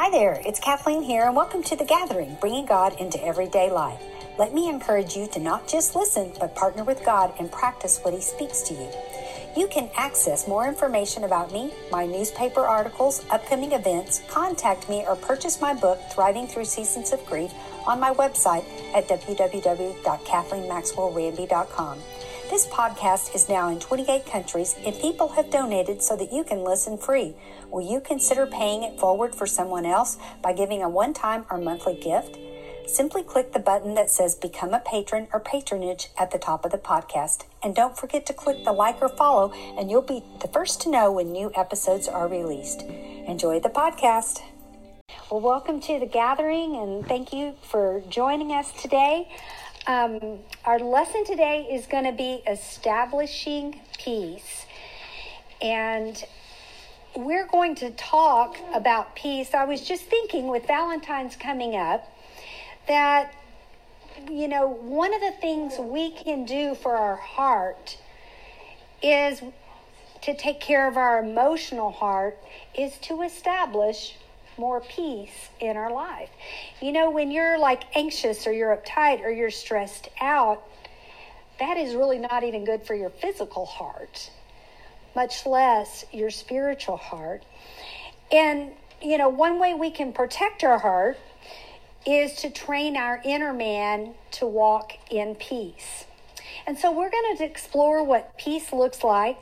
Hi there, it's Kathleen here, and welcome to The Gathering, bringing God into everyday life. Let me encourage you to not just listen, but partner with God and practice what He speaks to you. You can access more information about me, my newspaper articles, upcoming events, contact me, or purchase my book, Thriving Through Seasons of Grief, on my website at www.kathleenmaxwellranby.com. This podcast is now in 28 countries, and people have donated so that you can listen free. Will you consider paying it forward for someone else by giving a one time or monthly gift? Simply click the button that says Become a Patron or Patronage at the top of the podcast. And don't forget to click the like or follow, and you'll be the first to know when new episodes are released. Enjoy the podcast. Well, welcome to the gathering, and thank you for joining us today. Um, our lesson today is going to be establishing peace. And we're going to talk about peace. I was just thinking with Valentine's coming up that, you know, one of the things we can do for our heart is to take care of our emotional heart, is to establish more peace in our life. You know, when you're like anxious or you're uptight or you're stressed out, that is really not even good for your physical heart, much less your spiritual heart. And, you know, one way we can protect our heart is to train our inner man to walk in peace. And so we're going to explore what peace looks like,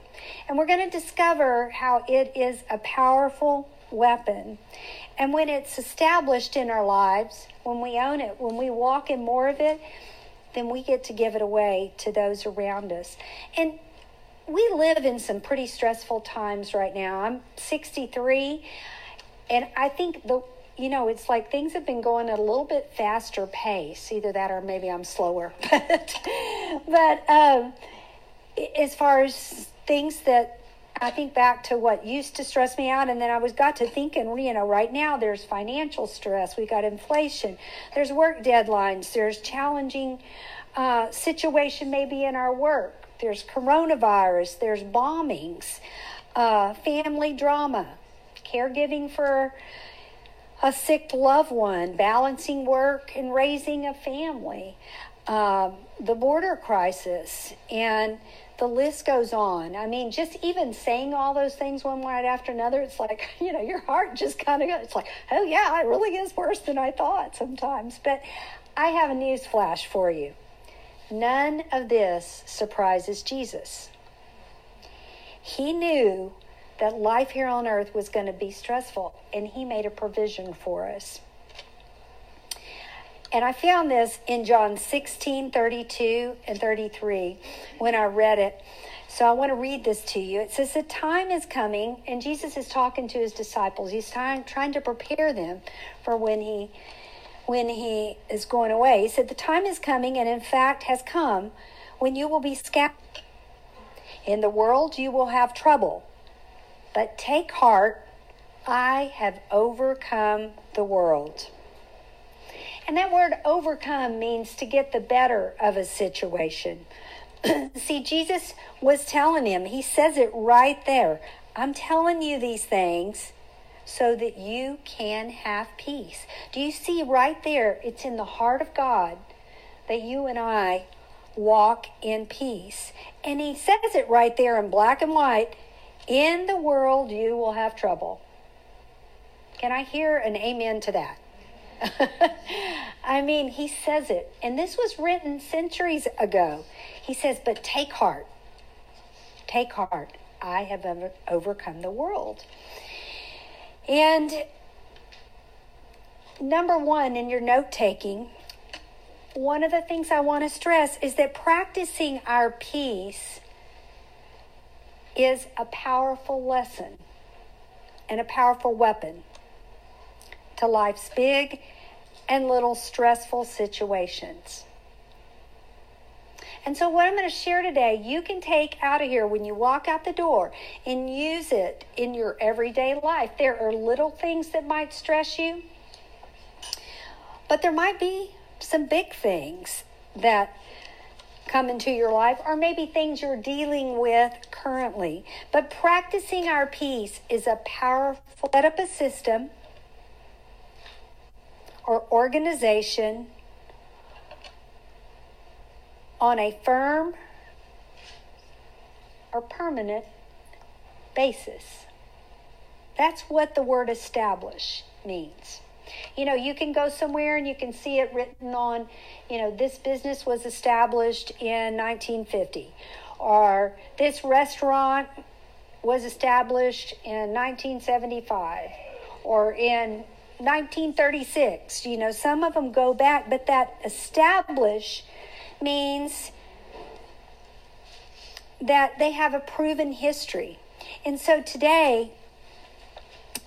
and we're going to discover how it is a powerful weapon. And when it's established in our lives, when we own it, when we walk in more of it, then we get to give it away to those around us. And we live in some pretty stressful times right now. I'm 63, and I think the you know, it's like things have been going at a little bit faster pace. Either that or maybe I'm slower. but but um, as far as things that I think back to what used to stress me out, and then I was got to thinking, you know, right now there's financial stress, we got inflation, there's work deadlines, there's challenging uh, situation maybe in our work, there's coronavirus, there's bombings, uh, family drama, caregiving for a sick loved one, balancing work and raising a family, um, the border crisis, and the list goes on. I mean, just even saying all those things one right after another, it's like, you know, your heart just kind of goes, it's like, oh, yeah, it really is worse than I thought sometimes. But I have a news flash for you. None of this surprises Jesus. He knew that life here on earth was going to be stressful, and He made a provision for us. And I found this in John 16 32 and 33 when I read it. So I want to read this to you. It says, The time is coming, and Jesus is talking to his disciples. He's trying, trying to prepare them for when he when he is going away. He said, The time is coming, and in fact has come, when you will be scattered. In the world you will have trouble. But take heart, I have overcome the world. And that word overcome means to get the better of a situation. See, Jesus was telling him, he says it right there. I'm telling you these things so that you can have peace. Do you see right there? It's in the heart of God that you and I walk in peace. And he says it right there in black and white in the world, you will have trouble. Can I hear an amen to that? I mean, he says it. And this was written centuries ago. He says, But take heart. Take heart. I have overcome the world. And number one in your note taking, one of the things I want to stress is that practicing our peace is a powerful lesson and a powerful weapon to life's big and little stressful situations. And so, what I'm going to share today, you can take out of here when you walk out the door and use it in your everyday life. There are little things that might stress you, but there might be some big things that come into your life, or maybe things you're dealing with currently. But practicing our peace is a powerful, set up a system or organization on a firm or permanent basis. That's what the word establish means. You know, you can go somewhere and you can see it written on, you know, this business was established in 1950, or this restaurant was established in 1975, or in 1936. You know, some of them go back, but that establish means that they have a proven history. And so today,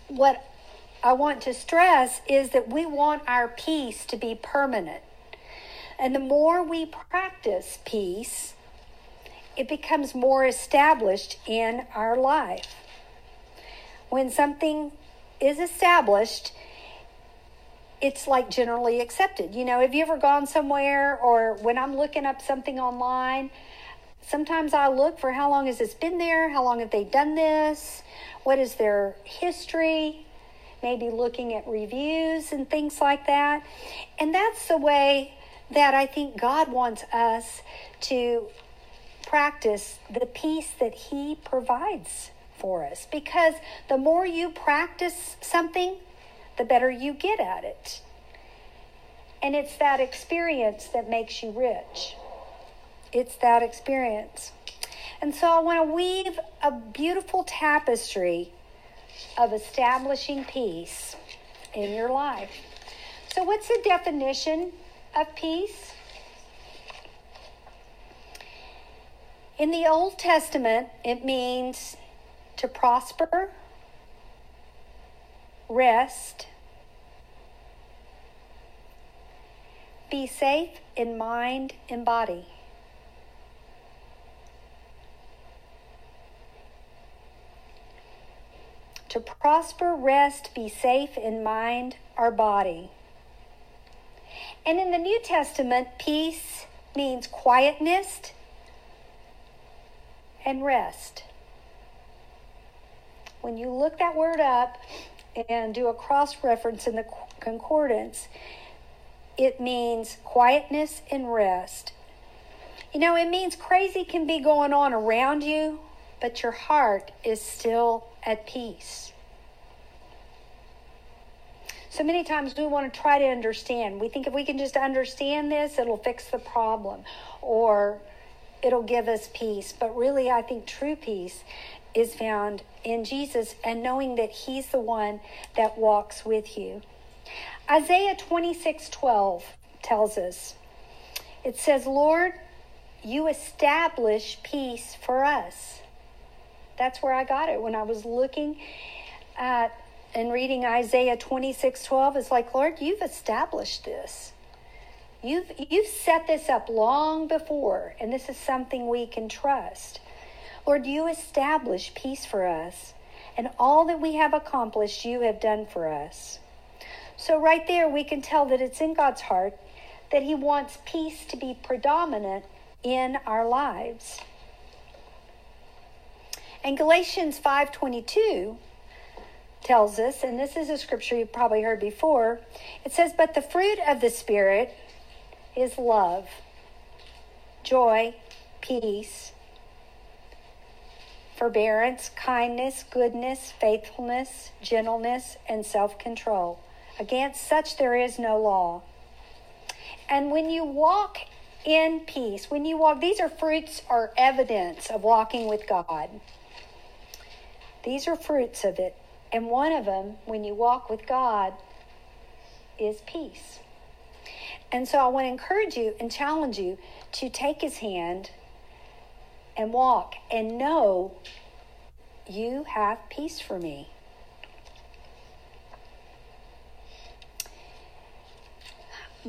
what I want to stress is that we want our peace to be permanent. And the more we practice peace, it becomes more established in our life. When something is established, it's like generally accepted. You know, have you ever gone somewhere or when I'm looking up something online, sometimes I look for how long has this been there? How long have they done this? What is their history? Maybe looking at reviews and things like that. And that's the way that I think God wants us to practice the peace that He provides for us. Because the more you practice something, the better you get at it. And it's that experience that makes you rich. It's that experience. And so I want to weave a beautiful tapestry of establishing peace in your life. So, what's the definition of peace? In the Old Testament, it means to prosper, rest, be safe in mind and body. To prosper, rest, be safe in mind or body. And in the New Testament, peace means quietness and rest. When you look that word up and do a cross reference in the concordance, it means quietness and rest. You know, it means crazy can be going on around you, but your heart is still at peace. So many times we want to try to understand. We think if we can just understand this, it'll fix the problem or it'll give us peace. But really, I think true peace is found in Jesus and knowing that He's the one that walks with you. Isaiah 26 12 tells us, it says, Lord, you establish peace for us. That's where I got it when I was looking at and reading Isaiah 26 12. It's like, Lord, you've established this. You've, you've set this up long before, and this is something we can trust. Lord, you establish peace for us, and all that we have accomplished, you have done for us. So, right there, we can tell that it's in God's heart that He wants peace to be predominant in our lives. And Galatians 5:22 tells us, and this is a scripture you've probably heard before, it says, But the fruit of the Spirit is love, joy, peace, forbearance, kindness, goodness, faithfulness, gentleness, and self control. Against such there is no law. And when you walk in peace, when you walk, these are fruits or evidence of walking with God. These are fruits of it. And one of them, when you walk with God, is peace. And so I want to encourage you and challenge you to take his hand and walk and know you have peace for me.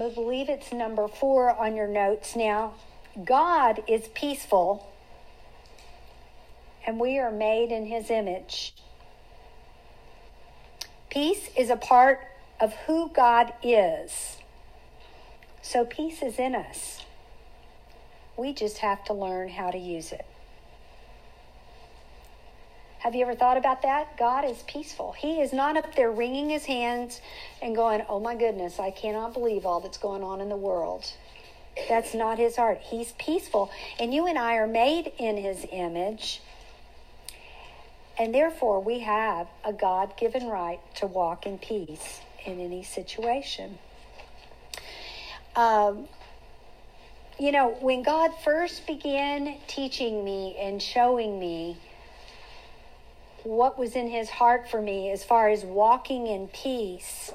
I believe it's number four on your notes now. God is peaceful, and we are made in his image. Peace is a part of who God is. So peace is in us. We just have to learn how to use it. Have you ever thought about that? God is peaceful. He is not up there wringing his hands and going, Oh my goodness, I cannot believe all that's going on in the world. That's not his heart. He's peaceful. And you and I are made in his image. And therefore, we have a God given right to walk in peace in any situation. Um, you know, when God first began teaching me and showing me what was in his heart for me as far as walking in peace,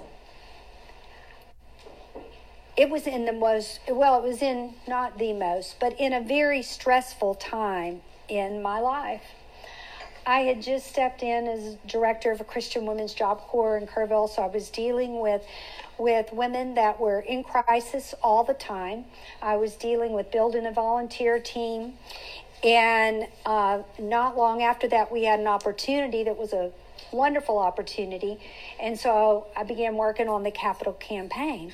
it was in the most, well, it was in not the most, but in a very stressful time in my life. I had just stepped in as director of a Christian Women's Job Corps in Kerrville, so I was dealing with with women that were in crisis all the time. I was dealing with building a volunteer team, and uh, not long after that, we had an opportunity that was a wonderful opportunity, and so I began working on the capital campaign.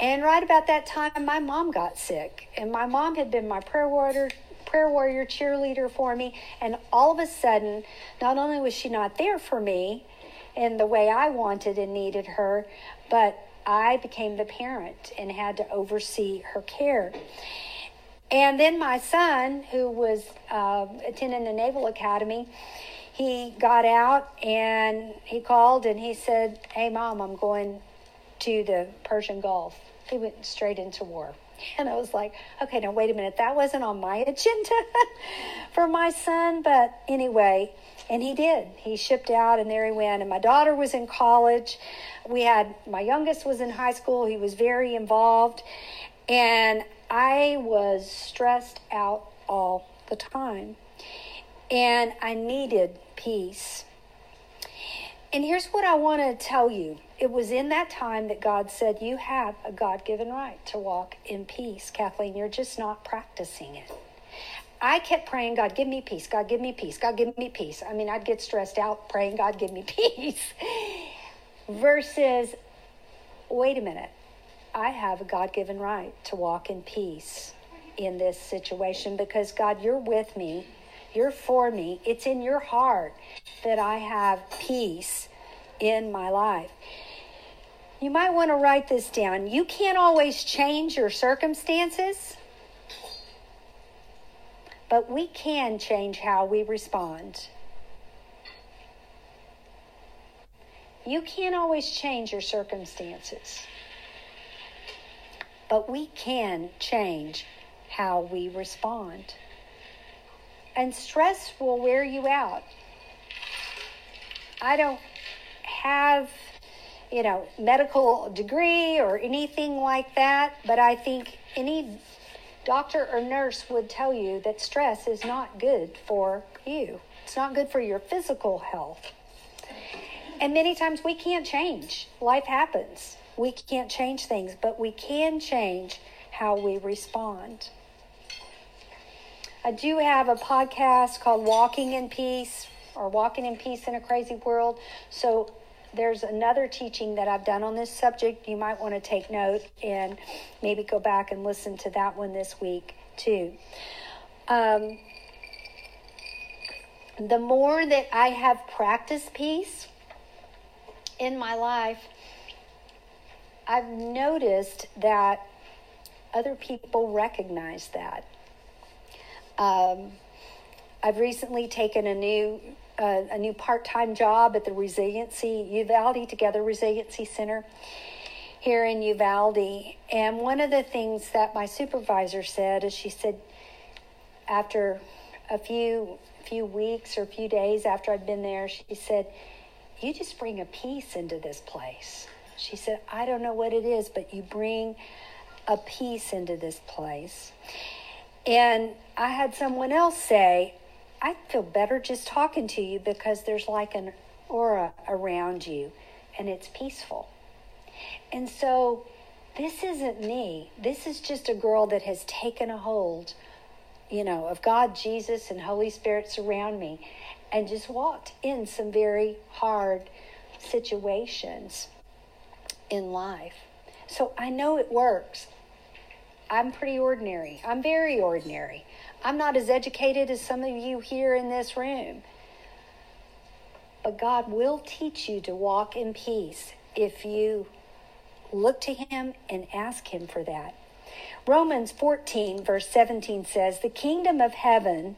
And right about that time, my mom got sick, and my mom had been my prayer warrior, prayer warrior cheerleader for me. And all of a sudden, not only was she not there for me in the way I wanted and needed her, but I became the parent and had to oversee her care. And then my son, who was uh, attending the Naval Academy, he got out and he called and he said, Hey, mom, I'm going to the Persian Gulf. He went straight into war. And I was like, okay, now wait a minute. That wasn't on my agenda for my son. But anyway, and he did. He shipped out and there he went. And my daughter was in college. We had, my youngest was in high school. He was very involved. And I was stressed out all the time. And I needed peace. And here's what I want to tell you. It was in that time that God said, You have a God given right to walk in peace. Kathleen, you're just not practicing it. I kept praying, God, give me peace. God, give me peace. God, give me peace. I mean, I'd get stressed out praying, God, give me peace. Versus, wait a minute. I have a God given right to walk in peace in this situation because, God, you're with me. You're for me. It's in your heart that I have peace in my life. You might want to write this down. You can't always change your circumstances, but we can change how we respond. You can't always change your circumstances, but we can change how we respond. And stress will wear you out. I don't have, you know, medical degree or anything like that, but I think any doctor or nurse would tell you that stress is not good for you. It's not good for your physical health. And many times we can't change. Life happens. We can't change things, but we can change how we respond. I do have a podcast called Walking in Peace or Walking in Peace in a Crazy World. So there's another teaching that I've done on this subject. You might want to take note and maybe go back and listen to that one this week too. Um, the more that I have practiced peace in my life, I've noticed that other people recognize that. Um, I've recently taken a new uh, a new part-time job at the Resiliency Uvalde Together Resiliency Center here in Uvalde, and one of the things that my supervisor said is she said after a few few weeks or a few days after I'd been there, she said, "You just bring a peace into this place." She said, "I don't know what it is, but you bring a peace into this place." And I had someone else say, I feel better just talking to you because there's like an aura around you and it's peaceful. And so this isn't me. This is just a girl that has taken a hold, you know, of God, Jesus, and Holy Spirit surround me and just walked in some very hard situations in life. So I know it works. I'm pretty ordinary. I'm very ordinary. I'm not as educated as some of you here in this room. But God will teach you to walk in peace if you look to Him and ask Him for that. Romans 14, verse 17 says, The kingdom of heaven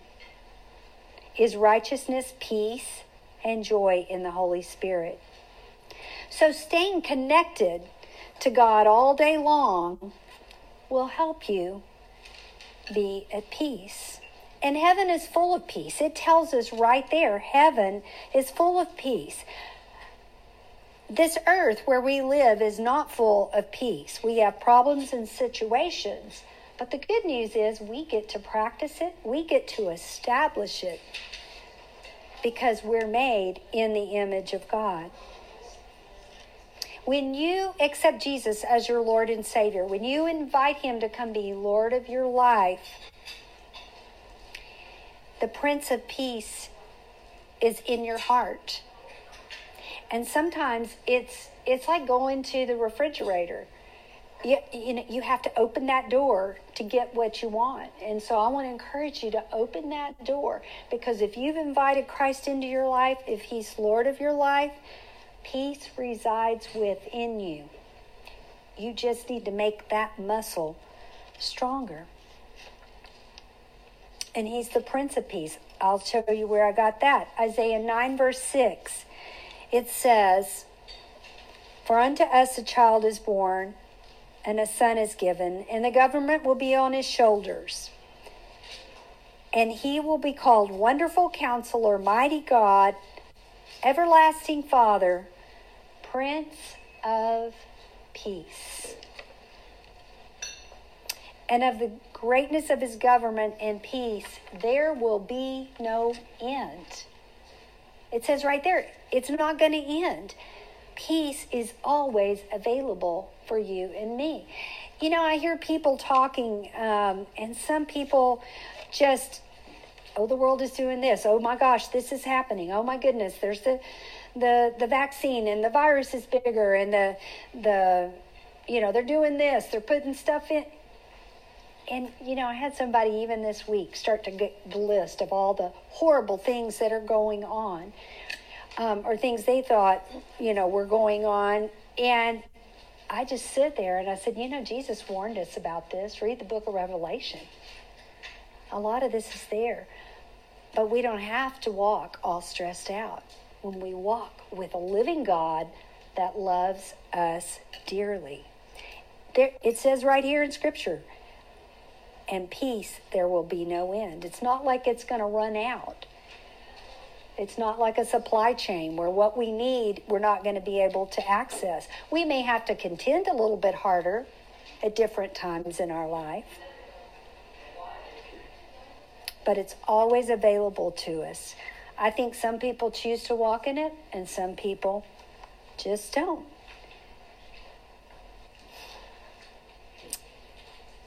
is righteousness, peace, and joy in the Holy Spirit. So staying connected to God all day long will help you be at peace. And heaven is full of peace. It tells us right there heaven is full of peace. This earth where we live is not full of peace. We have problems and situations. But the good news is we get to practice it, we get to establish it because we're made in the image of God. When you accept Jesus as your Lord and Savior, when you invite Him to come be Lord of your life, the Prince of Peace is in your heart. And sometimes it's it's like going to the refrigerator. You, you know you have to open that door to get what you want. And so I want to encourage you to open that door because if you've invited Christ into your life, if he's Lord of your life, Peace resides within you. You just need to make that muscle stronger. And he's the Prince of Peace. I'll show you where I got that. Isaiah 9, verse 6. It says, For unto us a child is born, and a son is given, and the government will be on his shoulders. And he will be called Wonderful Counselor, Mighty God, Everlasting Father, Prince of Peace. And of the greatness of his government and peace, there will be no end. It says right there, it's not going to end. Peace is always available for you and me. You know, I hear people talking, um, and some people just, oh, the world is doing this. Oh my gosh, this is happening. Oh my goodness, there's the the the vaccine and the virus is bigger and the the you know they're doing this they're putting stuff in. And you know i had somebody even this week start to get the list of all the horrible things that are going on um, or things they thought you know were going on. And i just sit there and i said you know jesus warned us about this. Read the book of revelation. A lot of this is there but we don't have to walk all stressed out when we walk with a living God that loves us dearly. There, it says right here in Scripture, and peace there will be no end. It's not like it's going to run out. It's not like a supply chain where what we need we're not going to be able to access. We may have to contend a little bit harder at different times in our life, but it's always available to us. I think some people choose to walk in it and some people just don't.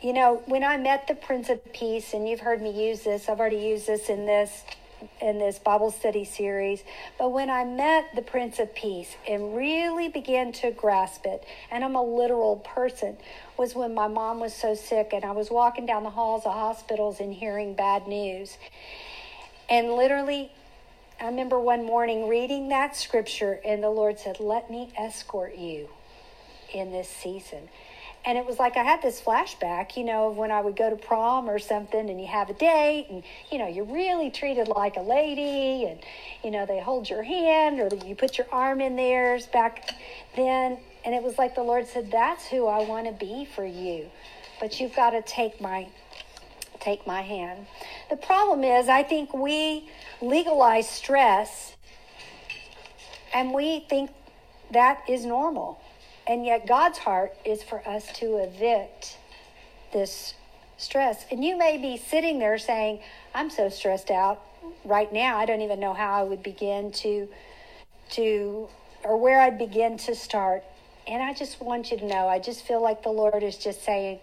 You know, when I met the Prince of Peace, and you've heard me use this, I've already used this in this in this Bible study series. But when I met the Prince of Peace and really began to grasp it, and I'm a literal person, was when my mom was so sick and I was walking down the halls of hospitals and hearing bad news. And literally, I remember one morning reading that scripture, and the Lord said, Let me escort you in this season. And it was like I had this flashback, you know, of when I would go to prom or something and you have a date and, you know, you're really treated like a lady and, you know, they hold your hand or you put your arm in theirs back then. And it was like the Lord said, That's who I want to be for you. But you've got to take my take my hand. The problem is I think we legalize stress and we think that is normal. And yet, God's heart is for us to evict this stress. And you may be sitting there saying, I'm so stressed out right now, I don't even know how I would begin to, to, or where I'd begin to start. And I just want you to know, I just feel like the Lord is just saying,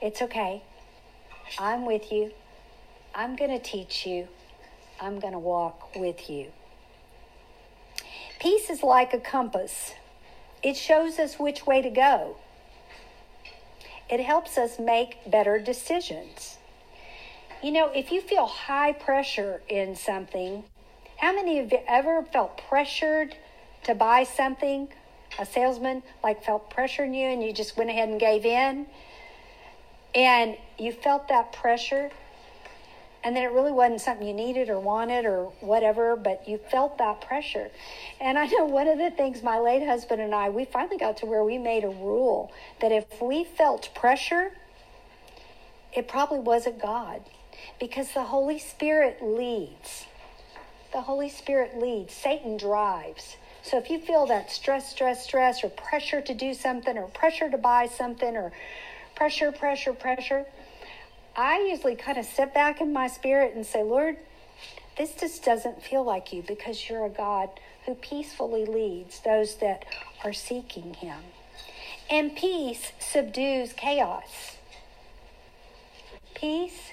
It's okay. I'm with you. I'm going to teach you. I'm going to walk with you. Peace is like a compass, it shows us which way to go, it helps us make better decisions. You know, if you feel high pressure in something, How many of you ever felt pressured to buy something? A salesman like felt pressuring you and you just went ahead and gave in? And you felt that pressure and then it really wasn't something you needed or wanted or whatever, but you felt that pressure. And I know one of the things my late husband and I, we finally got to where we made a rule that if we felt pressure, it probably wasn't God because the Holy Spirit leads. The Holy Spirit leads, Satan drives. So if you feel that stress, stress, stress, or pressure to do something, or pressure to buy something, or pressure, pressure, pressure, I usually kind of sit back in my spirit and say, Lord, this just doesn't feel like you because you're a God who peacefully leads those that are seeking Him. And peace subdues chaos. Peace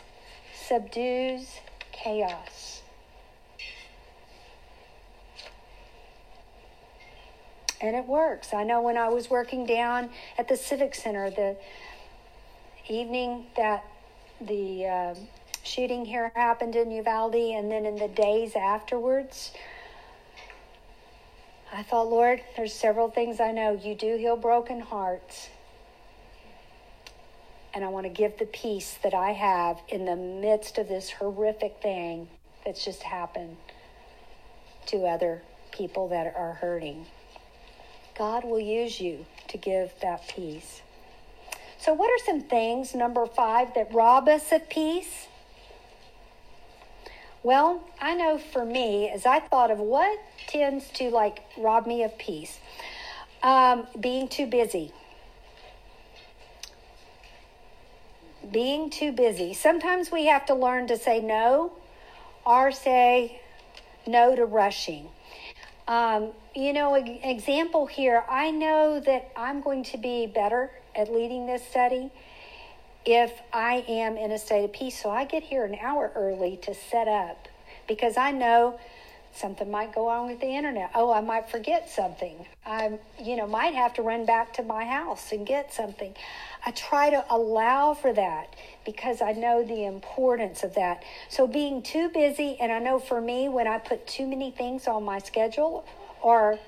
subdues chaos. And it works. I know when I was working down at the Civic Center, the evening that the uh, shooting here happened in Uvalde, and then in the days afterwards, I thought, Lord, there's several things I know. You do heal broken hearts. And I want to give the peace that I have in the midst of this horrific thing that's just happened to other people that are hurting. God will use you to give that peace. So, what are some things, number five, that rob us of peace? Well, I know for me, as I thought of what tends to like rob me of peace, um, being too busy. Being too busy. Sometimes we have to learn to say no or say no to rushing. Um, you know, example here, I know that I'm going to be better at leading this study if I am in a state of peace. So I get here an hour early to set up because I know something might go on with the internet. Oh, I might forget something. I, you know, might have to run back to my house and get something. I try to allow for that because I know the importance of that. So being too busy, and I know for me, when I put too many things on my schedule or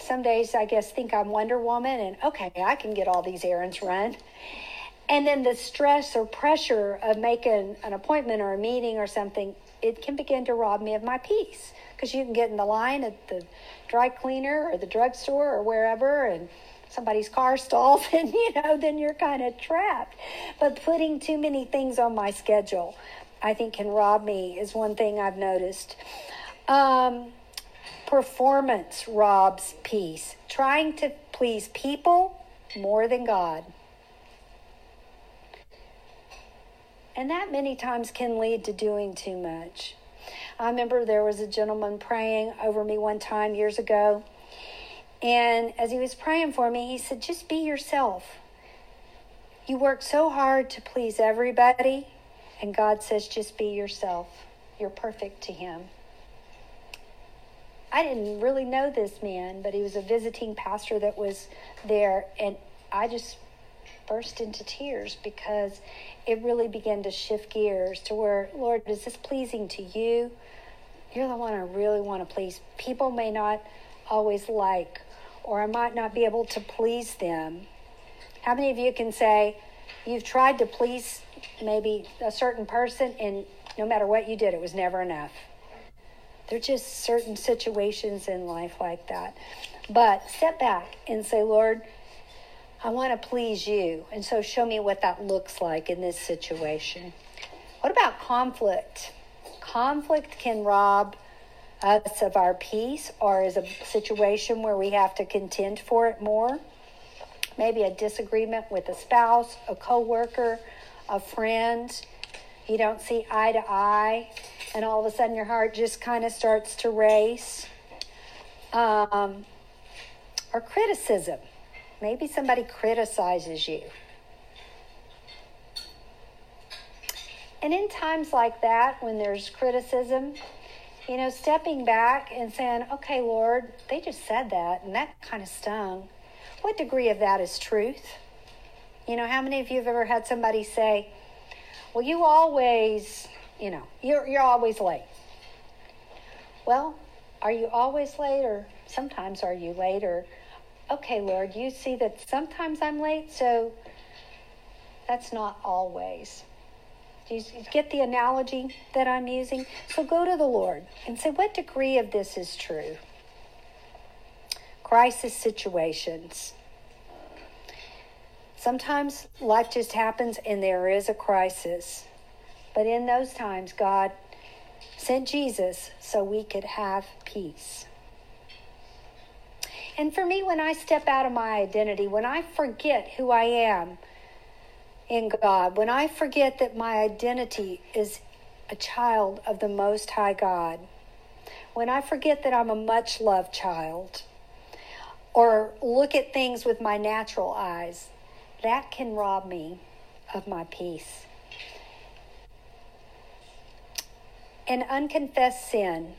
some days I guess think I'm Wonder Woman and okay, I can get all these errands run. And then the stress or pressure of making an appointment or a meeting or something, it can begin to rob me of my peace. Because you can get in the line at the dry cleaner or the drugstore or wherever and somebody's car stalls and you know then you're kind of trapped. But putting too many things on my schedule i think can rob me is one thing i've noticed. Um, Performance robs peace. Trying to please people more than God. And that many times can lead to doing too much. I remember there was a gentleman praying over me one time years ago. And as he was praying for me, he said, Just be yourself. You work so hard to please everybody. And God says, Just be yourself. You're perfect to Him. I didn't really know this man, but he was a visiting pastor that was there, and I just burst into tears because it really began to shift gears to where, Lord, is this pleasing to you? You're the one I really want to please. People may not always like, or I might not be able to please them. How many of you can say you've tried to please maybe a certain person, and no matter what you did, it was never enough? There are just certain situations in life like that. But step back and say, Lord, I want to please you. And so show me what that looks like in this situation. What about conflict? Conflict can rob us of our peace or is a situation where we have to contend for it more. Maybe a disagreement with a spouse, a coworker, a friend. You don't see eye to eye and all of a sudden your heart just kind of starts to race. Um, or criticism. Maybe somebody criticizes you. And in times like that, when there's criticism, you know, stepping back and saying, okay, Lord, they just said that, and that kind of stung. What degree of that is truth? You know, how many of you have ever had somebody say, well, you always you know, you're, you're always late. Well, are you always late or sometimes are you late or okay, Lord, you see that sometimes I'm late, so that's not always. Do you get the analogy that I'm using? So go to the Lord and say, What degree of this is true? Crisis situations. Sometimes life just happens and there is a crisis. But in those times, God sent Jesus so we could have peace. And for me, when I step out of my identity, when I forget who I am in God, when I forget that my identity is a child of the Most High God, when I forget that I'm a much loved child, or look at things with my natural eyes, that can rob me of my peace. An unconfessed sin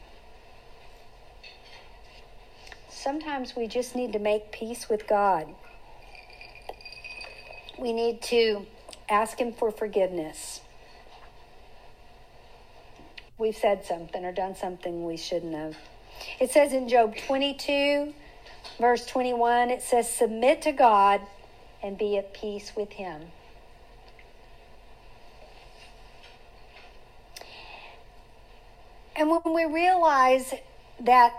sometimes we just need to make peace with God. We need to ask Him for forgiveness. We've said something or done something we shouldn't have. It says in Job 22, verse 21, it says, Submit to God and be at peace with Him. And when we realize that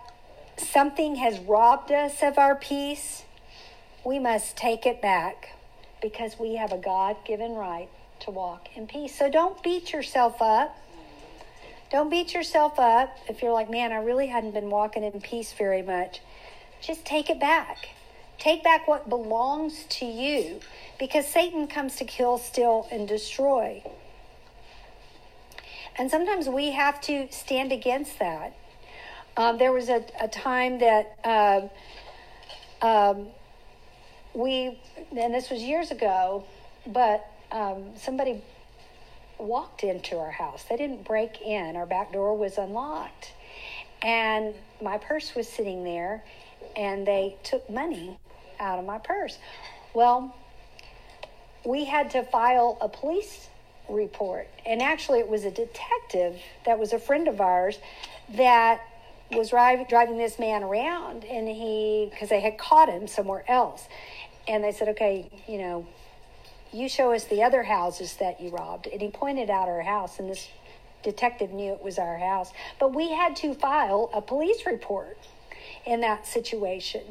something has robbed us of our peace, we must take it back because we have a God given right to walk in peace. So don't beat yourself up. Don't beat yourself up if you're like, man, I really hadn't been walking in peace very much. Just take it back. Take back what belongs to you because Satan comes to kill, steal, and destroy. And sometimes we have to stand against that. Um, there was a, a time that um, um, we, and this was years ago, but um, somebody walked into our house. They didn't break in. Our back door was unlocked. And my purse was sitting there, and they took money out of my purse. Well, we had to file a police report. And actually, it was a detective that was a friend of ours that was driving driving this man around, and he because they had caught him somewhere else, and they said, okay, you know, you show us the other houses that you robbed, and he pointed out our house, and this detective knew it was our house, but we had to file a police report in that situation.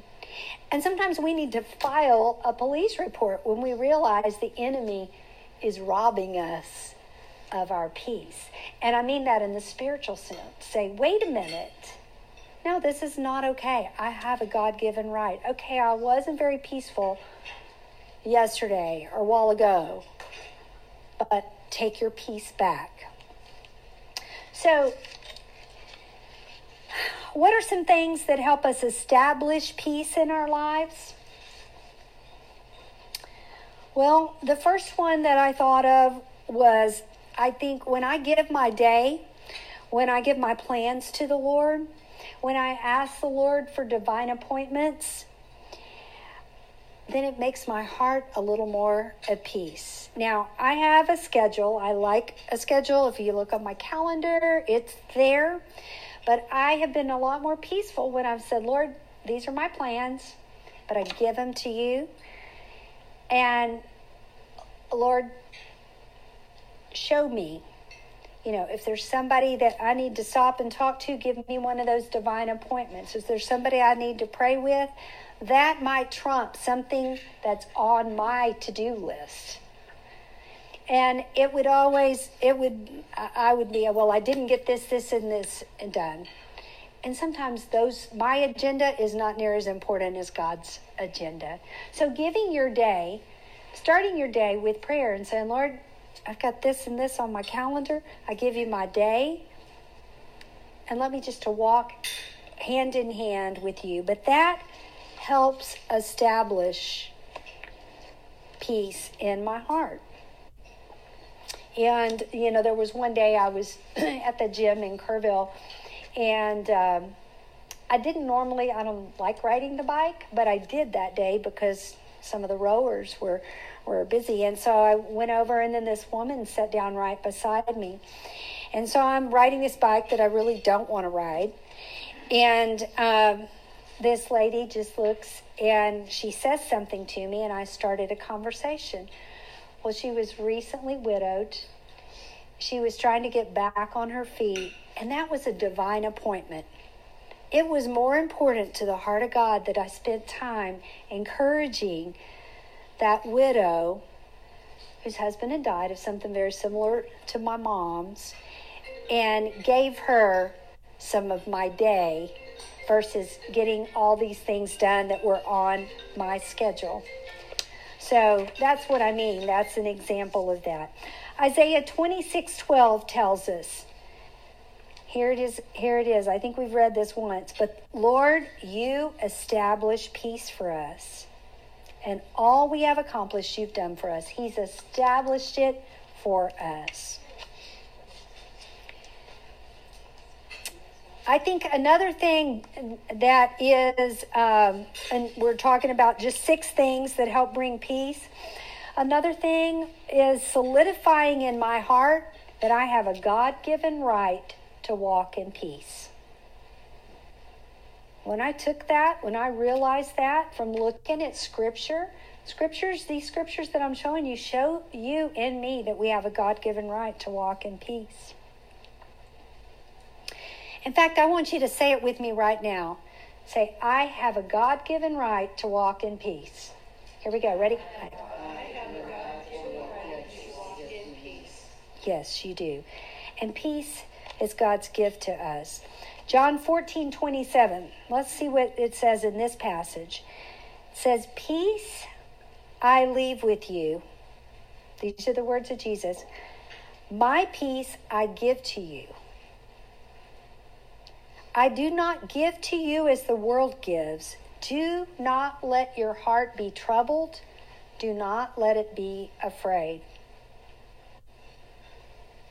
And sometimes we need to file a police report when we realize the enemy is robbing us of our peace. And I mean that in the spiritual sense. Say, wait a minute no, this is not okay. I have a God given right. Okay, I wasn't very peaceful yesterday or a while ago, but take your peace back. So, what are some things that help us establish peace in our lives? Well, the first one that I thought of was I think when I give my day, when I give my plans to the Lord, when I ask the Lord for divine appointments, then it makes my heart a little more at peace. Now, I have a schedule. I like a schedule. If you look on my calendar, it's there. But I have been a lot more peaceful when I've said, Lord, these are my plans, but I give them to you. And Lord, show me you know, if there's somebody that I need to stop and talk to, give me one of those divine appointments. If there's somebody I need to pray with, that might trump something that's on my to do list. And it would always, it would, I would be, well, I didn't get this, this, and this done. And sometimes those, my agenda is not near as important as God's agenda. So giving your day, starting your day with prayer and saying, Lord, I've got this and this on my calendar. I give you my day. And let me just to walk hand in hand with you. But that helps establish peace in my heart. And, you know, there was one day I was at the gym in Kerrville, and um, I didn't normally, I don't like riding the bike, but I did that day because some of the rowers were were busy. And so I went over, and then this woman sat down right beside me. And so I'm riding this bike that I really don't want to ride. And um, this lady just looks and she says something to me, and I started a conversation. Well, she was recently widowed. She was trying to get back on her feet, and that was a divine appointment. It was more important to the heart of God that I spent time encouraging that widow whose husband had died of something very similar to my mom's and gave her some of my day versus getting all these things done that were on my schedule. So that's what I mean. That's an example of that. Isaiah 26:12 tells us. Here it is, here it is. I think we've read this once, but Lord, you establish peace for us. And all we have accomplished, you've done for us. He's established it for us. I think another thing that is, um, and we're talking about just six things that help bring peace. Another thing is solidifying in my heart that I have a God given right to walk in peace. When I took that, when I realized that from looking at scripture, scriptures, these scriptures that I'm showing you show you in me that we have a God given right to walk in peace. In fact, I want you to say it with me right now. Say, I have a God given right to walk in peace. Here we go. Ready? Yes, you do. And peace is God's gift to us. John 14, 27. Let's see what it says in this passage. It says, Peace I leave with you. These are the words of Jesus. My peace I give to you. I do not give to you as the world gives. Do not let your heart be troubled. Do not let it be afraid.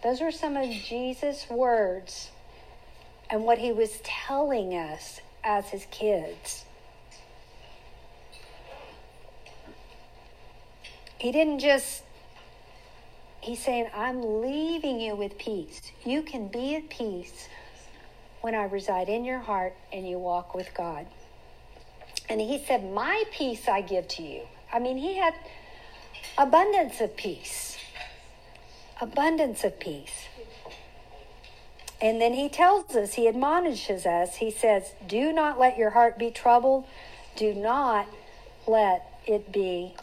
Those are some of Jesus' words and what he was telling us as his kids. He didn't just, he's saying, I'm leaving you with peace. You can be at peace when I reside in your heart and you walk with God. And he said, My peace I give to you. I mean, he had abundance of peace. Abundance of peace. And then he tells us, he admonishes us, he says, Do not let your heart be troubled. Do not let it be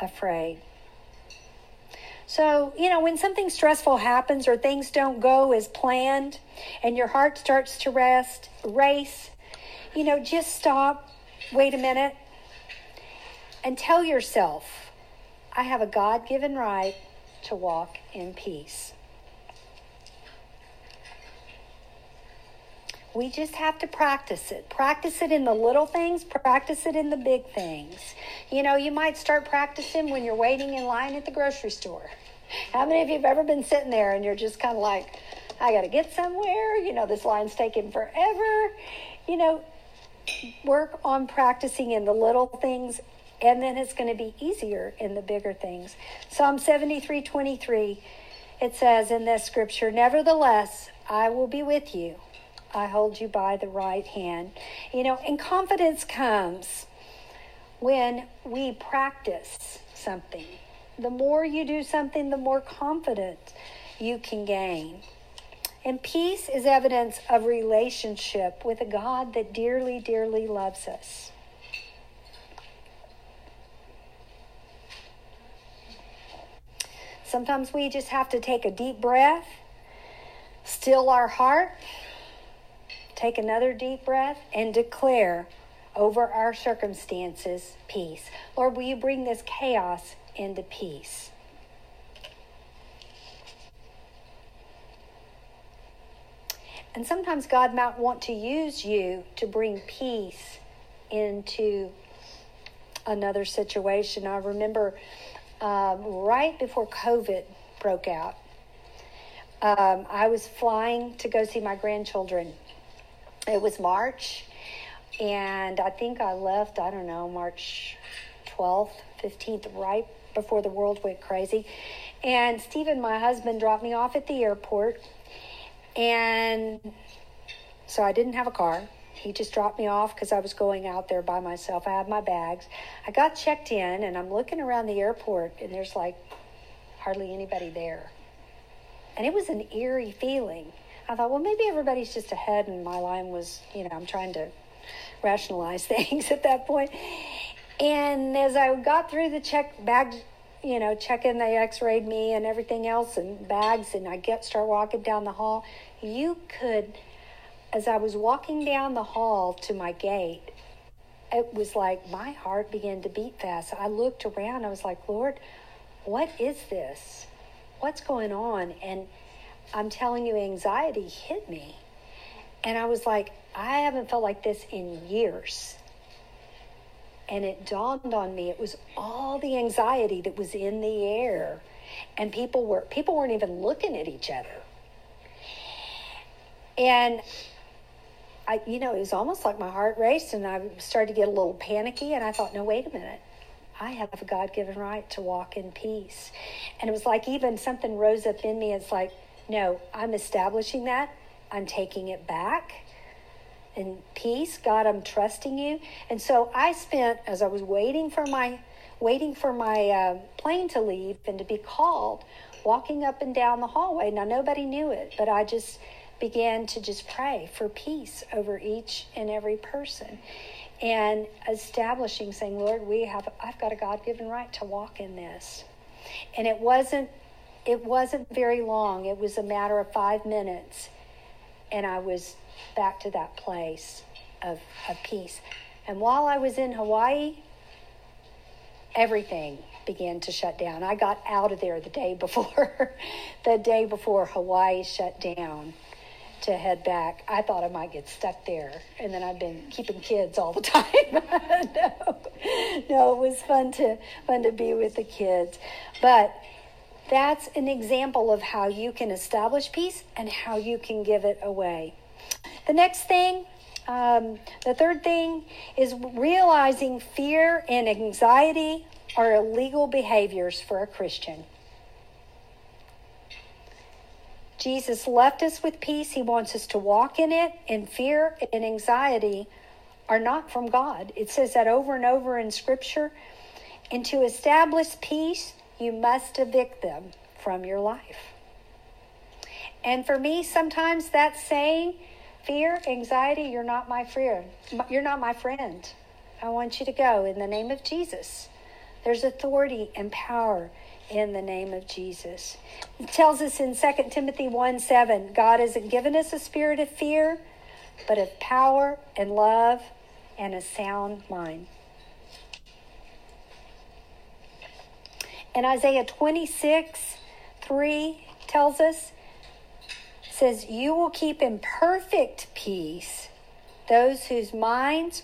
afraid. So, you know, when something stressful happens or things don't go as planned and your heart starts to rest, race, you know, just stop, wait a minute, and tell yourself, I have a God given right to walk in peace. We just have to practice it. Practice it in the little things, practice it in the big things. You know, you might start practicing when you're waiting in line at the grocery store. How many of you have ever been sitting there and you're just kind of like, I got to get somewhere? You know, this line's taking forever. You know, work on practicing in the little things and then it's going to be easier in the bigger things. Psalm 73 23, it says in this scripture, Nevertheless, I will be with you. I hold you by the right hand. You know, and confidence comes when we practice something. The more you do something, the more confident you can gain. And peace is evidence of relationship with a God that dearly, dearly loves us. Sometimes we just have to take a deep breath, still our heart, Take another deep breath and declare over our circumstances peace. Lord, will you bring this chaos into peace? And sometimes God might want to use you to bring peace into another situation. I remember um, right before COVID broke out, um, I was flying to go see my grandchildren it was March, and I think I left, I don't know, March 12th, 15th, right before the world went crazy. And Stephen, my husband, dropped me off at the airport. And so I didn't have a car. He just dropped me off because I was going out there by myself. I had my bags. I got checked in, and I'm looking around the airport, and there's like hardly anybody there. And it was an eerie feeling. I thought, well, maybe everybody's just ahead, and my line was, you know, I'm trying to rationalize things at that point. And as I got through the check bag, you know, checking, they x-rayed me and everything else and bags, and I get start walking down the hall. You could, as I was walking down the hall to my gate, it was like my heart began to beat fast. I looked around. I was like, Lord, what is this? What's going on? And I'm telling you, anxiety hit me. And I was like, I haven't felt like this in years. And it dawned on me it was all the anxiety that was in the air. And people were people weren't even looking at each other. And I you know, it was almost like my heart raced and I started to get a little panicky and I thought, no, wait a minute. I have a God given right to walk in peace. And it was like even something rose up in me. It's like, no, I'm establishing that. I'm taking it back and peace. God, I'm trusting you. And so I spent as I was waiting for my waiting for my uh, plane to leave and to be called, walking up and down the hallway. Now nobody knew it, but I just began to just pray for peace over each and every person and establishing saying lord we have i've got a god-given right to walk in this and it wasn't it wasn't very long it was a matter of five minutes and i was back to that place of, of peace. And while I was in Hawaii, everything began to shut down. I got out of there the day before, the day before Hawaii shut down to head back. I thought I might get stuck there, and then I've been keeping kids all the time. no, no, it was fun to fun to be with the kids, but that's an example of how you can establish peace and how you can give it away. The next thing, um, the third thing is realizing fear and anxiety are illegal behaviors for a Christian. Jesus left us with peace. He wants us to walk in it, and fear and anxiety are not from God. It says that over and over in Scripture. And to establish peace, you must evict them from your life. And for me, sometimes that's saying, Fear, anxiety, you're not my friend. You're not my friend. I want you to go in the name of Jesus. There's authority and power in the name of Jesus. It tells us in 2 Timothy 1 7, God hasn't given us a spirit of fear, but of power and love and a sound mind. And Isaiah 26 3 tells us, says, You will keep in perfect peace those whose minds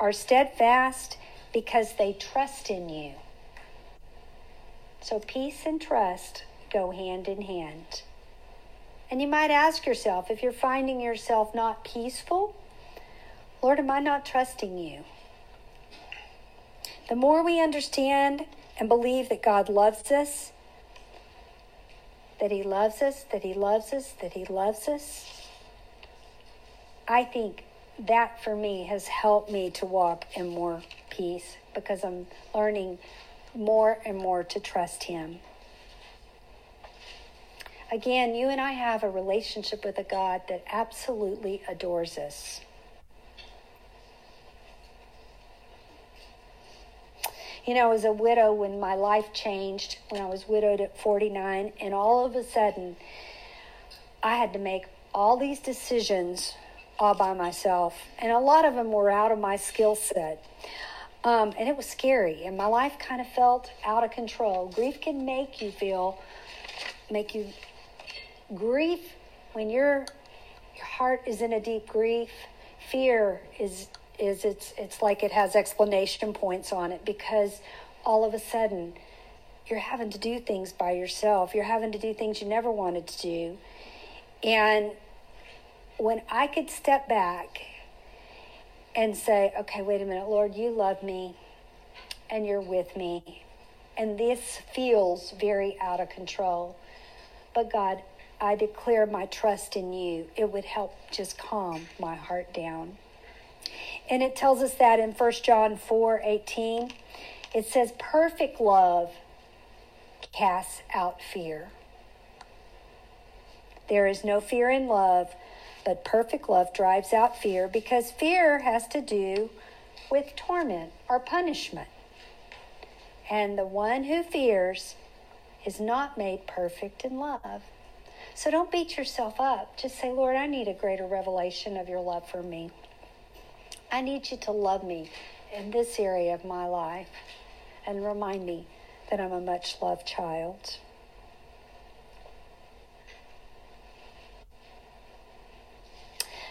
are steadfast because they trust in you. So peace and trust go hand in hand. And you might ask yourself if you're finding yourself not peaceful, Lord, am I not trusting you? The more we understand and believe that God loves us, that He loves us, that He loves us, that He loves us. I think that for me has helped me to walk in more peace because I'm learning more and more to trust Him. Again, you and I have a relationship with a God that absolutely adores us. You know, as a widow, when my life changed, when I was widowed at 49, and all of a sudden, I had to make all these decisions all by myself, and a lot of them were out of my skill set. Um, and it was scary, and my life kind of felt out of control. Grief can make you feel, make you grief when your your heart is in a deep grief. Fear is is it's it's like it has explanation points on it because all of a sudden you're having to do things by yourself. You're having to do things you never wanted to do. And when I could step back and say, okay, wait a minute, Lord, you love me and you're with me. And this feels very out of control. But God, I declare my trust in you. It would help just calm my heart down And it tells us that in 1 John 4 18. It says, Perfect love casts out fear. There is no fear in love, but perfect love drives out fear because fear has to do with torment or punishment. And the one who fears is not made perfect in love. So don't beat yourself up. Just say, Lord, I need a greater revelation of your love for me. I need you to love me in this area of my life and remind me that I'm a much loved child.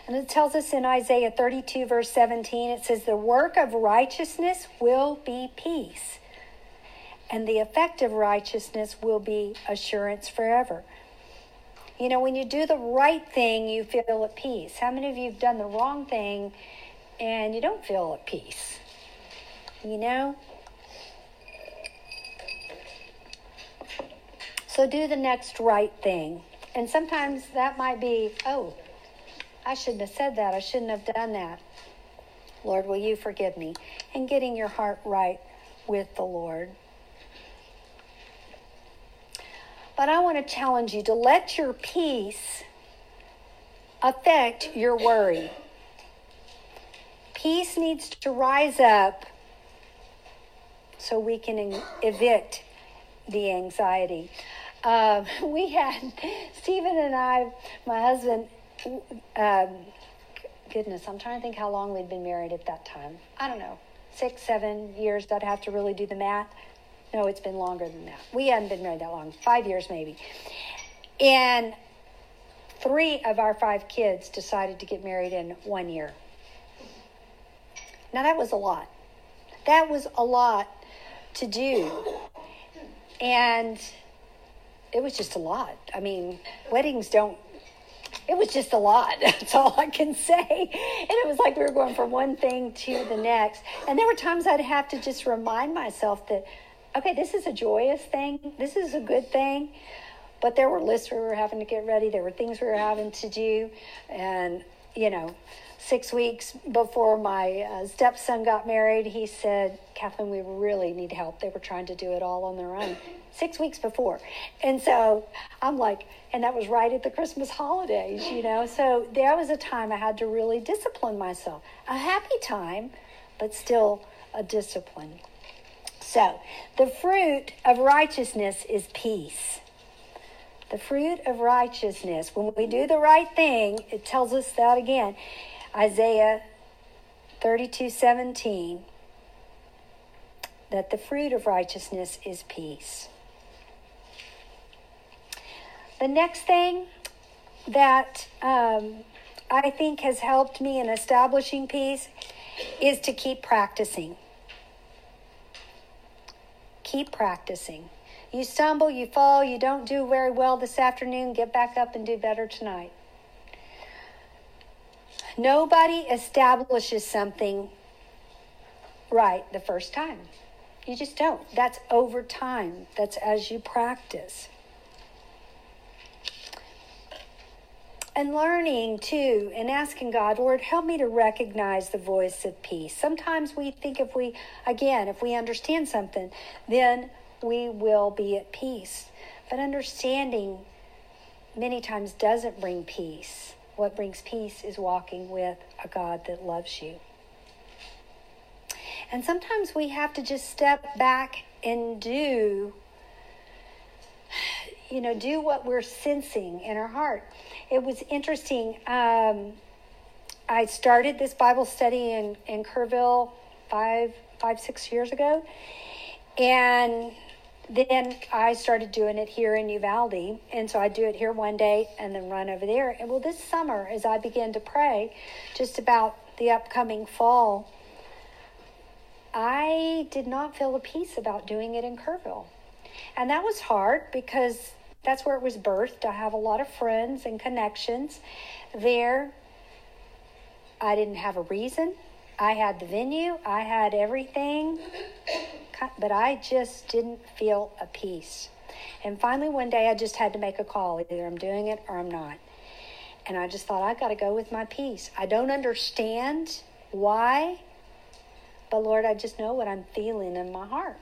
And it tells us in Isaiah 32, verse 17, it says, The work of righteousness will be peace, and the effect of righteousness will be assurance forever. You know, when you do the right thing, you feel at peace. How many of you have done the wrong thing and you don't feel at peace? You know? So do the next right thing. And sometimes that might be, oh, I shouldn't have said that. I shouldn't have done that. Lord, will you forgive me? And getting your heart right with the Lord. But I want to challenge you to let your peace affect your worry. Peace needs to rise up so we can evict the anxiety. Uh, we had Stephen and I, my husband, um, goodness, I'm trying to think how long we'd been married at that time. I don't know, six, seven years. I'd have to really do the math. No, it's been longer than that. We hadn't been married that long, five years maybe. And three of our five kids decided to get married in one year. Now, that was a lot. That was a lot to do. And it was just a lot. I mean, weddings don't it was just a lot. That's all I can say. And it was like we were going from one thing to the next. And there were times I'd have to just remind myself that, okay, this is a joyous thing, this is a good thing. But there were lists we were having to get ready, there were things we were having to do. And, you know, six weeks before my uh, stepson got married, he said, Kathleen, we really need help. They were trying to do it all on their own. Six weeks before. And so I'm like, and that was right at the Christmas holidays, you know. So there was a time I had to really discipline myself. A happy time, but still a discipline. So the fruit of righteousness is peace. The fruit of righteousness, when we do the right thing, it tells us that again Isaiah 32 17, that the fruit of righteousness is peace. The next thing that um, I think has helped me in establishing peace is to keep practicing. Keep practicing. You stumble, you fall, you don't do very well this afternoon, get back up and do better tonight. Nobody establishes something right the first time. You just don't. That's over time, that's as you practice. And learning too, and asking God, Lord, help me to recognize the voice of peace. Sometimes we think if we, again, if we understand something, then we will be at peace. But understanding many times doesn't bring peace. What brings peace is walking with a God that loves you. And sometimes we have to just step back and do, you know, do what we're sensing in our heart. It was interesting. Um, I started this Bible study in, in Kerrville five, five, six years ago. And then I started doing it here in Uvalde. And so I'd do it here one day and then run over there. And well, this summer, as I began to pray just about the upcoming fall, I did not feel a peace about doing it in Kerrville. And that was hard because that's where it was birthed. I have a lot of friends and connections there. I didn't have a reason. I had the venue, I had everything but I just didn't feel a peace. And finally, one day, I just had to make a call either I'm doing it or I'm not. And I just thought, I got to go with my peace. I don't understand why. But Lord, I just know what I'm feeling in my heart.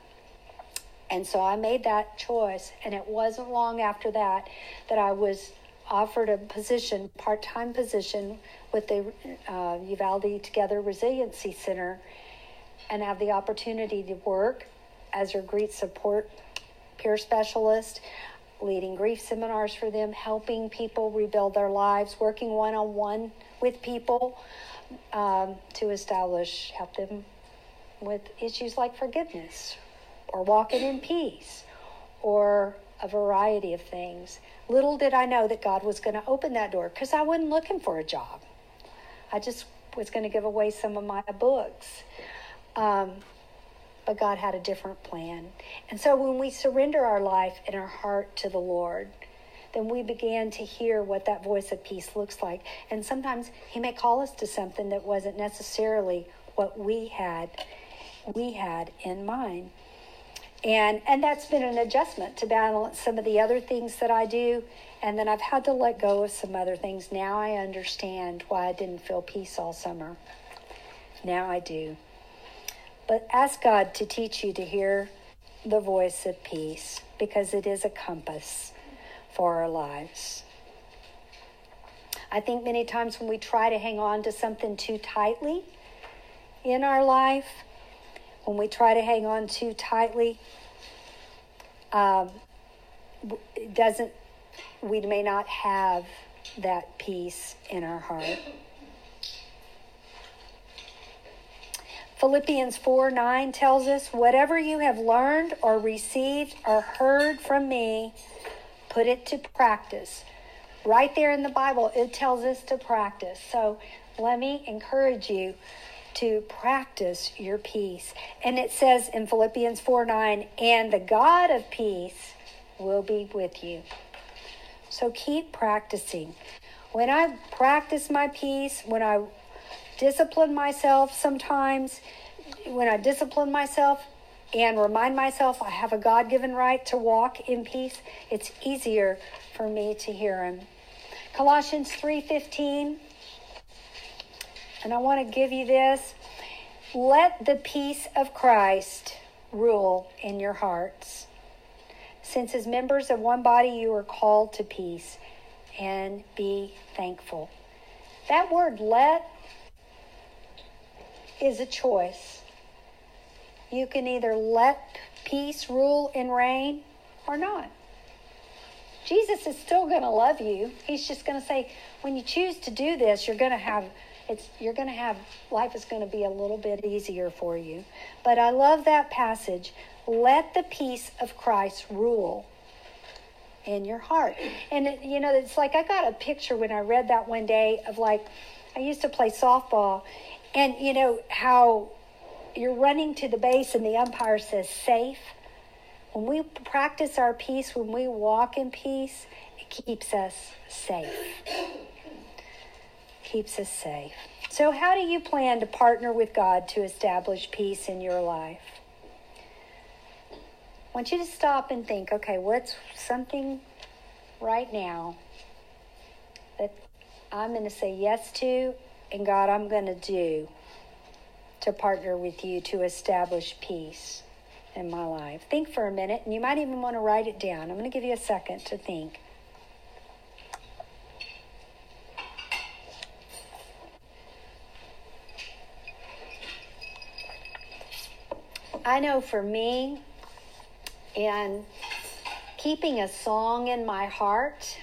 And so I made that choice. And it wasn't long after that that I was offered a position, part time position, with the uh, Uvalde Together Resiliency Center and have the opportunity to work as their grief support peer specialist, leading grief seminars for them, helping people rebuild their lives, working one on one with people um, to establish, help them with issues like forgiveness or walking in peace or a variety of things. Little did I know that God was going to open that door because I wasn't looking for a job. I just was going to give away some of my books. Um, but God had a different plan. And so when we surrender our life and our heart to the Lord, then we began to hear what that voice of peace looks like. And sometimes He may call us to something that wasn't necessarily what we had we had in mind. And and that's been an adjustment to balance some of the other things that I do. And then I've had to let go of some other things. Now I understand why I didn't feel peace all summer. Now I do. But ask God to teach you to hear the voice of peace because it is a compass for our lives. I think many times when we try to hang on to something too tightly in our life, when we try to hang on too tightly, um, it doesn't, we may not have that peace in our heart. Philippians 4 9 tells us, Whatever you have learned or received or heard from me, put it to practice. Right there in the Bible, it tells us to practice. So let me encourage you to practice your peace. And it says in Philippians 4 9, and the God of peace will be with you. So keep practicing. When I practice my peace, when I discipline myself sometimes, when I discipline myself and remind myself I have a God given right to walk in peace, it's easier for me to hear Him. Colossians 3:15 and I want to give you this. Let the peace of Christ rule in your hearts. Since as members of one body you are called to peace and be thankful. That word let is a choice. You can either let peace rule and reign or not. Jesus is still going to love you. He's just going to say, when you choose to do this, you're going to have it's you're going to have life is going to be a little bit easier for you. But I love that passage. Let the peace of Christ rule in your heart. And it, you know, it's like I got a picture when I read that one day of like I used to play softball and you know how you're running to the base and the umpire says safe. When we practice our peace, when we walk in peace, it keeps us safe keeps us safe. So, how do you plan to partner with God to establish peace in your life? I want you to stop and think okay, what's something right now that I'm going to say yes to, and God, I'm going to do to partner with you to establish peace in my life? Think for a minute, and you might even want to write it down. I'm going to give you a second to think. I know for me, and keeping a song in my heart,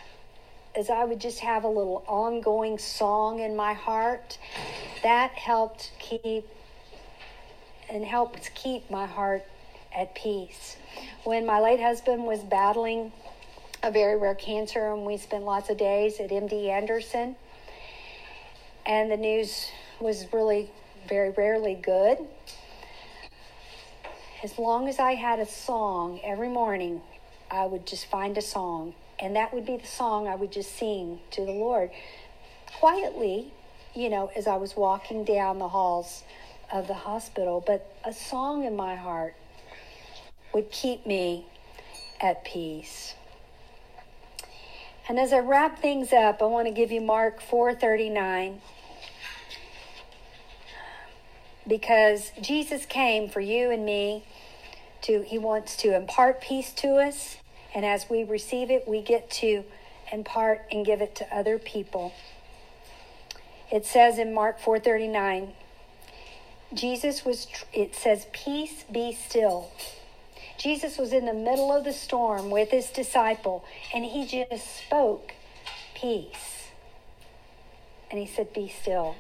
as I would just have a little ongoing song in my heart, that helped keep and helped keep my heart at peace. When my late husband was battling a very rare cancer, and we spent lots of days at MD Anderson, and the news was really very rarely good as long as I had a song every morning, I would just find a song, and that would be the song I would just sing to the Lord quietly, you know, as I was walking down the halls of the hospital. But a song in my heart would keep me at peace. And as I wrap things up, I want to give you Mark 4:39 because Jesus came for you and me to he wants to impart peace to us and as we receive it we get to impart and give it to other people. It says in Mark 4:39 Jesus was it says peace be still. Jesus was in the middle of the storm with his disciple and he just spoke peace. And he said be still.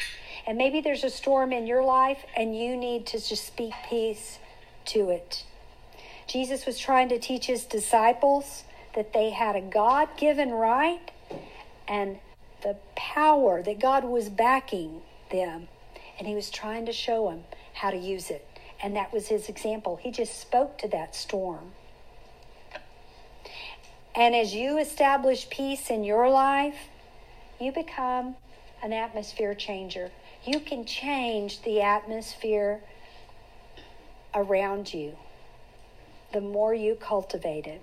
And maybe there's a storm in your life and you need to just speak peace to it. Jesus was trying to teach his disciples that they had a God given right and the power that God was backing them. And he was trying to show them how to use it. And that was his example. He just spoke to that storm. And as you establish peace in your life, you become an atmosphere changer. You can change the atmosphere around you the more you cultivate it.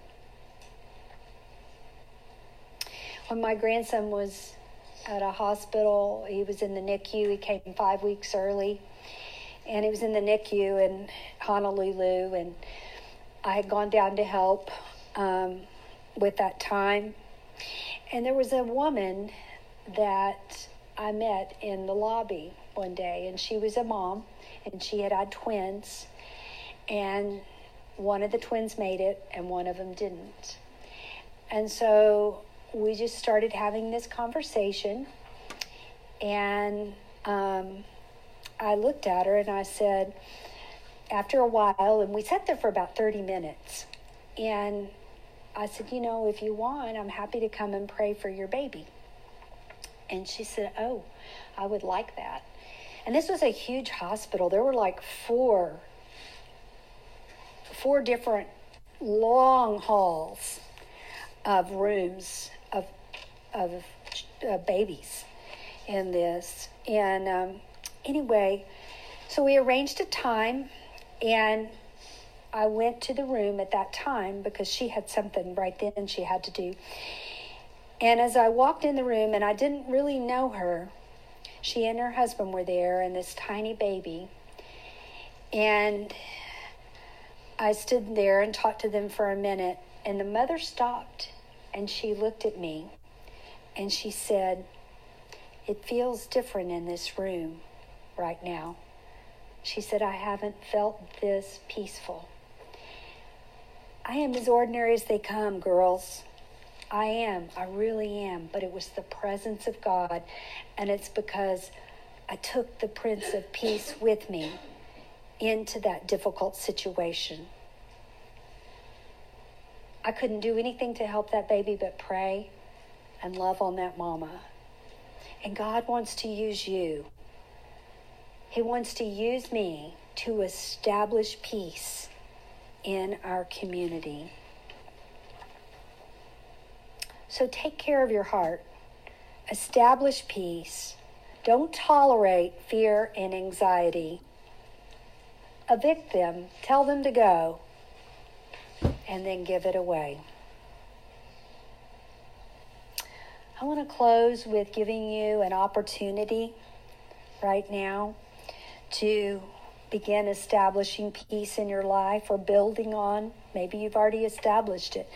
When my grandson was at a hospital, he was in the NICU. He came five weeks early, and he was in the NICU in Honolulu. And I had gone down to help um, with that time. And there was a woman that I met in the lobby one day, and she was a mom, and she had had twins, and one of the twins made it, and one of them didn't. And so we just started having this conversation, and um, I looked at her and I said, after a while, and we sat there for about 30 minutes, and I said, You know, if you want, I'm happy to come and pray for your baby. And she said, Oh, I would like that. And this was a huge hospital. There were like four, four different long halls of rooms of uh, babies in this. And um, anyway, so we arranged a time, and I went to the room at that time because she had something right then she had to do. And as I walked in the room, and I didn't really know her, she and her husband were there, and this tiny baby. And I stood there and talked to them for a minute, and the mother stopped and she looked at me and she said, It feels different in this room right now. She said, I haven't felt this peaceful. I am as ordinary as they come, girls. I am. I really am. But it was the presence of God. And it's because I took the Prince of Peace with me into that difficult situation. I couldn't do anything to help that baby but pray and love on that mama. And God wants to use you. He wants to use me to establish peace in our community. So take care of your heart. Establish peace. Don't tolerate fear and anxiety. Evict them. Tell them to go. And then give it away. I want to close with giving you an opportunity right now to begin establishing peace in your life or building on. Maybe you've already established it,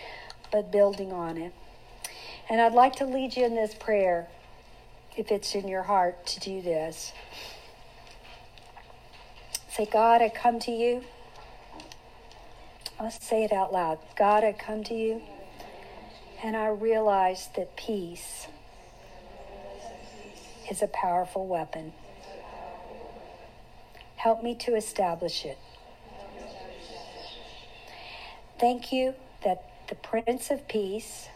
but building on it. And I'd like to lead you in this prayer, if it's in your heart to do this. Say, God, I come to you. Let's say it out loud. God, I come to you and I realize that peace is a powerful weapon. Help me to establish it. Thank you that the Prince of Peace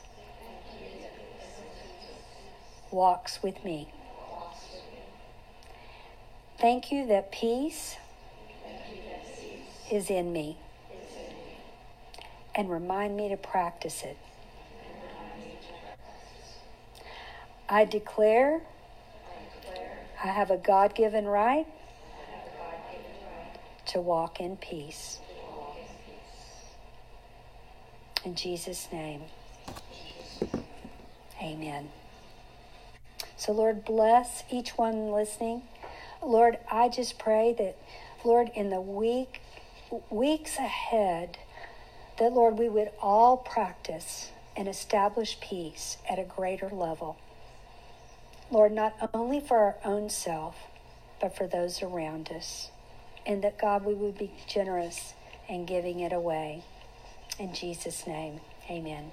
walks with me. Thank you that peace is in me. And remind me to practice it. I declare I have a God given right to walk in peace. In Jesus' name, amen. So, Lord, bless each one listening. Lord, I just pray that, Lord, in the week, weeks ahead, that, Lord, we would all practice and establish peace at a greater level. Lord, not only for our own self, but for those around us. And that, God, we would be generous in giving it away. In Jesus' name, amen.